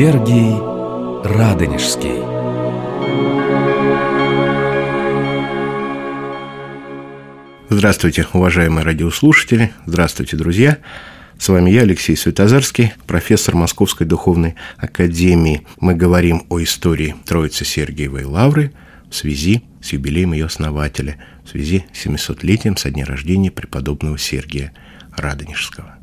Сергий Радонежский Здравствуйте, уважаемые радиослушатели, здравствуйте, друзья. С вами я, Алексей Светозарский, профессор Московской Духовной Академии. Мы говорим о истории Троицы Сергиевой Лавры в связи с юбилеем ее основателя, в связи с 700-летием со дня рождения преподобного Сергия Радонежского.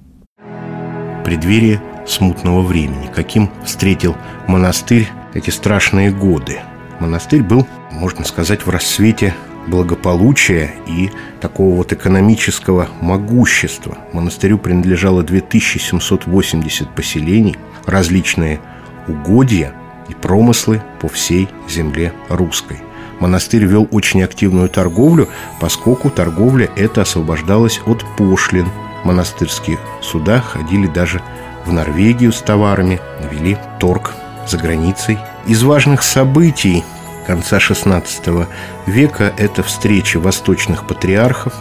Преддверие смутного времени, каким встретил монастырь эти страшные годы. Монастырь был, можно сказать, в рассвете благополучия и такого вот экономического могущества. Монастырю принадлежало 2780 поселений, различные угодья и промыслы по всей земле русской. Монастырь вел очень активную торговлю, поскольку торговля эта освобождалась от пошлин. Монастырские суда ходили даже в Норвегию с товарами, вели торг за границей. Из важных событий конца XVI века – это встречи восточных патриархов,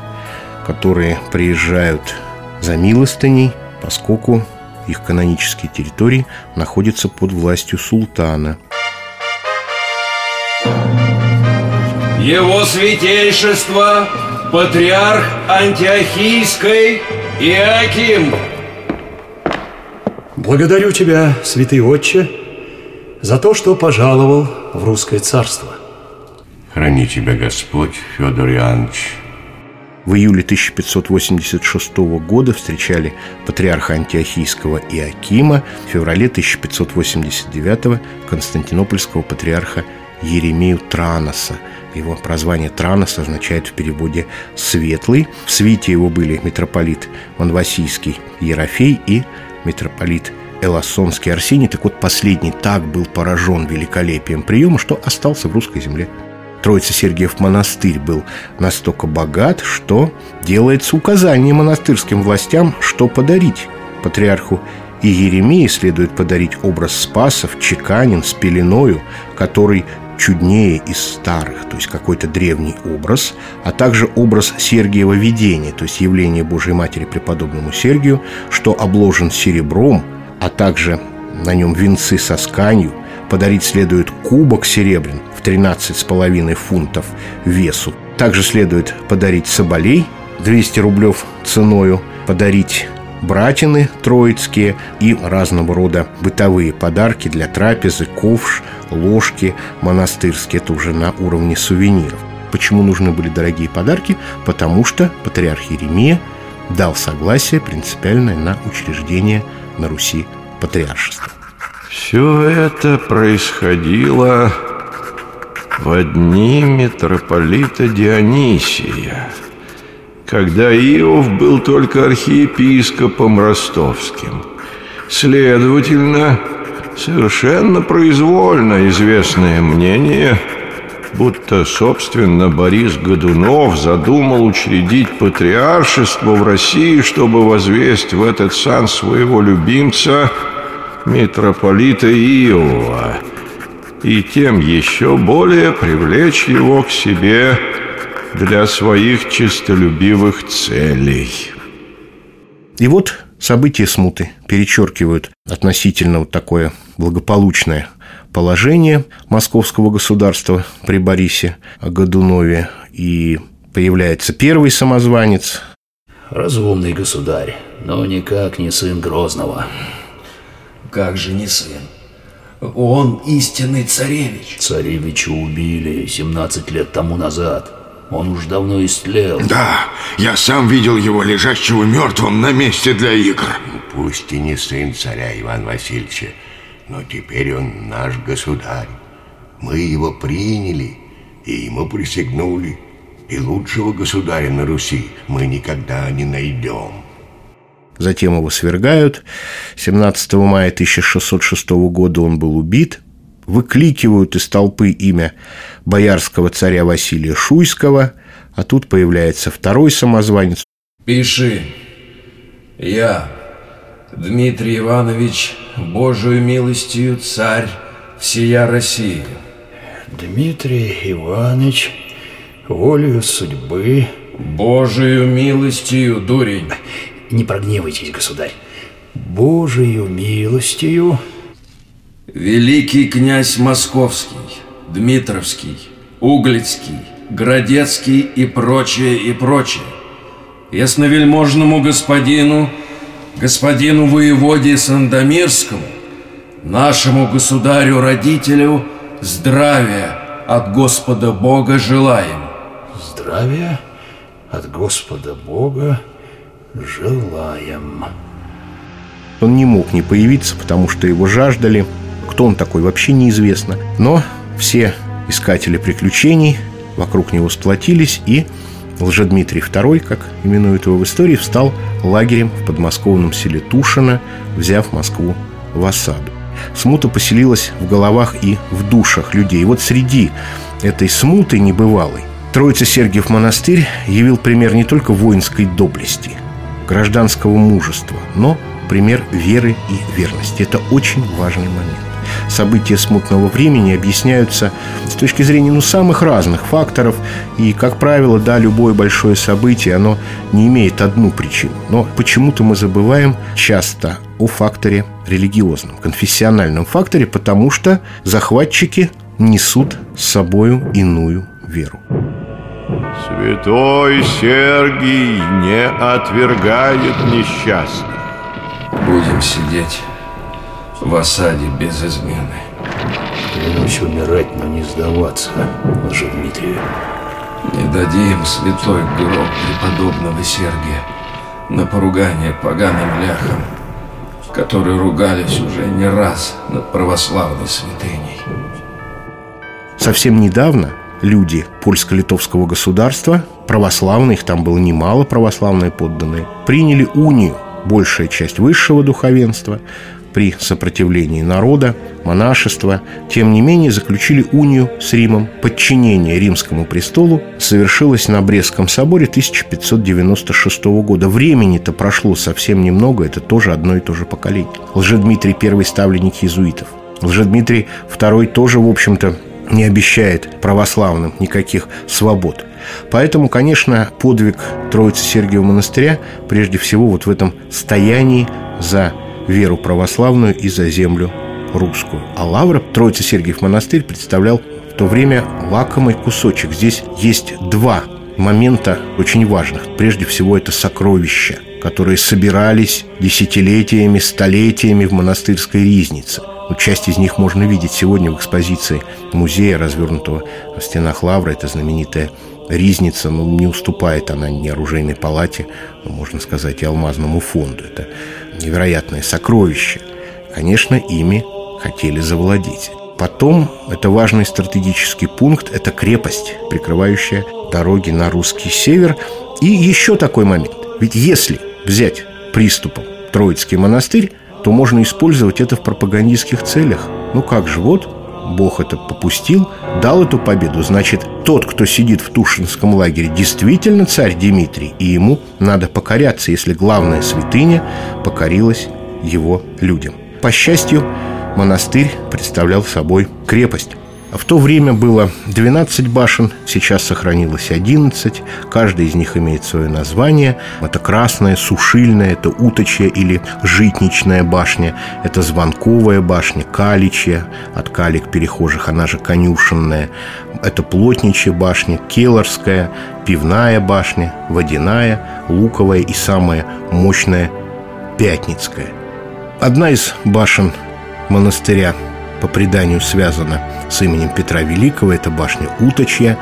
которые приезжают за милостыней, поскольку их канонические территории находятся под властью султана. Его святейшество патриарх Антиохийской Иаким. Благодарю тебя, святый отче, за то, что пожаловал в русское царство. Храни тебя Господь, Федор Иоаннович. В июле 1586 года встречали патриарха Антиохийского Иакима, в феврале 1589 Константинопольского патриарха Еремею Траноса. Его прозвание Транос означает в переводе «светлый». В свите его были митрополит Монвасийский Ерофей и митрополит Эласонский Арсений. Так вот, последний так был поражен великолепием приема, что остался в русской земле. Троица Сергиев монастырь был настолько богат, что делается указание монастырским властям, что подарить патриарху и Еремии следует подарить образ Спасов, Чеканин с пеленою, который чуднее из старых, то есть какой-то древний образ, а также образ Сергиева видения, то есть явление Божьей Матери преподобному Сергию, что обложен серебром – а также на нем венцы со сканью, подарить следует кубок серебрян в 13,5 фунтов весу. Также следует подарить соболей 200 рублев ценою, подарить братины троицкие и разного рода бытовые подарки для трапезы, ковш, ложки монастырские. Это уже на уровне сувениров. Почему нужны были дорогие подарки? Потому что патриарх Еремия дал согласие принципиальное на учреждение на Руси патриаршества. Все это происходило в дни митрополита Дионисия, когда Иов был только архиепископом ростовским. Следовательно, совершенно произвольно известное мнение – будто, собственно, Борис Годунов задумал учредить патриаршество в России, чтобы возвесть в этот сан своего любимца, митрополита Иова, и тем еще более привлечь его к себе для своих честолюбивых целей. И вот события смуты перечеркивают относительно вот такое благополучное положение московского государства при Борисе Годунове, и появляется первый самозванец. Разумный государь, но никак не сын Грозного. Как же не сын? Он истинный царевич. Царевича убили 17 лет тому назад. Он уж давно истлел. Да, я сам видел его лежащего мертвым на месте для игр. Пусть и не сын царя Ивана Васильевича, но теперь он наш государь. Мы его приняли и ему присягнули. И лучшего государя на Руси мы никогда не найдем. Затем его свергают. 17 мая 1606 года он был убит. Выкликивают из толпы имя боярского царя Василия Шуйского, а тут появляется второй самозванец. Пиши. Я, Дмитрий Иванович, Божию милостью царь всея России. Дмитрий Иванович, волею судьбы... Божию милостью, дурень. Не прогневайтесь, государь. Божию милостью... Великий князь Московский, Дмитровский, Углицкий, Градецкий и прочее, и прочее. Ясновельможному господину, господину воеводе Сандомирскому, нашему государю-родителю здравия от Господа Бога желаем. Здравия от Господа Бога желаем. Он не мог не появиться, потому что его жаждали. Кто он такой, вообще неизвестно. Но все искатели приключений вокруг него сплотились, и Лжедмитрий II, как именуют его в истории, встал лагерем в подмосковном селе Тушино, взяв Москву в осаду. Смута поселилась в головах и в душах людей. И вот среди этой смуты небывалой Троица-Сергиев монастырь явил пример не только воинской доблести, гражданского мужества, но пример веры и верности. Это очень важный момент. События смутного времени объясняются с точки зрения ну, самых разных факторов. И, как правило, да, любое большое событие, оно не имеет одну причину. Но почему-то мы забываем часто о факторе религиозном, конфессиональном факторе, потому что захватчики несут с собою иную веру. Святой Сергий не отвергает несчастных. Будем сидеть в осаде без измены. Клянусь умирать, но не сдаваться, Лжедмитрию. Не дадим святой гроб преподобного Сергия на поругание поганым ляхам, которые ругались уже не раз над православной святыней. Совсем недавно люди польско-литовского государства, православные, их там было немало, православные подданные, приняли унию, большая часть высшего духовенства, при сопротивлении народа, монашества, тем не менее заключили унию с Римом. Подчинение римскому престолу совершилось на Брестском соборе 1596 года. Времени-то прошло совсем немного, это тоже одно и то же поколение. Лжедмитрий – первый ставленник иезуитов. Лжедмитрий II тоже, в общем-то, не обещает православным никаких свобод. Поэтому, конечно, подвиг Троицы Сергиева монастыря прежде всего вот в этом стоянии за веру православную и за землю русскую. А Лавра, Троица Сергиев монастырь, представлял в то время лакомый кусочек. Здесь есть два момента очень важных. Прежде всего, это сокровища, которые собирались десятилетиями, столетиями в монастырской ризнице. Ну, часть из них можно видеть сегодня в экспозиции музея, развернутого в стенах Лавры. Это знаменитая ризница, ну, не уступает она ни оружейной палате, ну, можно сказать, и алмазному фонду. Это невероятное сокровище. Конечно, ими хотели завладеть. Потом, это важный стратегический пункт, это крепость, прикрывающая дороги на русский север. И еще такой момент. Ведь если взять приступом Троицкий монастырь, то можно использовать это в пропагандистских целях. Ну как же, вот Бог это попустил, дал эту победу. Значит, тот, кто сидит в Тушинском лагере, действительно царь Дмитрий, и ему надо покоряться, если главная святыня покорилась его людям. По счастью, монастырь представлял собой крепость. В то время было 12 башен, сейчас сохранилось 11. Каждая из них имеет свое название. Это красная, сушильная, это уточья или житничная башня, это звонковая башня, каличья, от калик перехожих, она же конюшенная. Это плотничья башня, келорская, пивная башня, водяная, луковая и самая мощная Пятницкая. Одна из башен монастыря по преданию связана с именем Петра Великого. Это башня Уточья.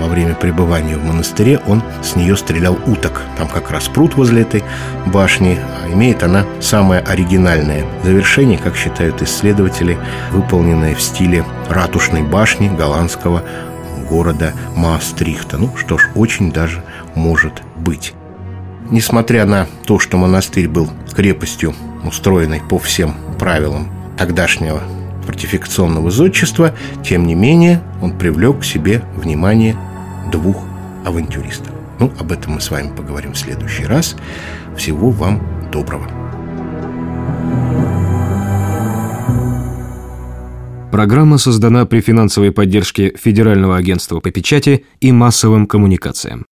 Во время пребывания в монастыре он с нее стрелял уток. Там как раз пруд возле этой башни. Имеет она самое оригинальное завершение, как считают исследователи, выполненное в стиле ратушной башни голландского города Маастрихта. Ну что ж, очень даже может быть. Несмотря на то, что монастырь был крепостью, устроенной по всем правилам тогдашнего фортификационного зодчества, тем не менее он привлек к себе внимание двух авантюристов. Ну, об этом мы с вами поговорим в следующий раз. Всего вам доброго. Программа создана при финансовой поддержке Федерального агентства по печати и массовым коммуникациям.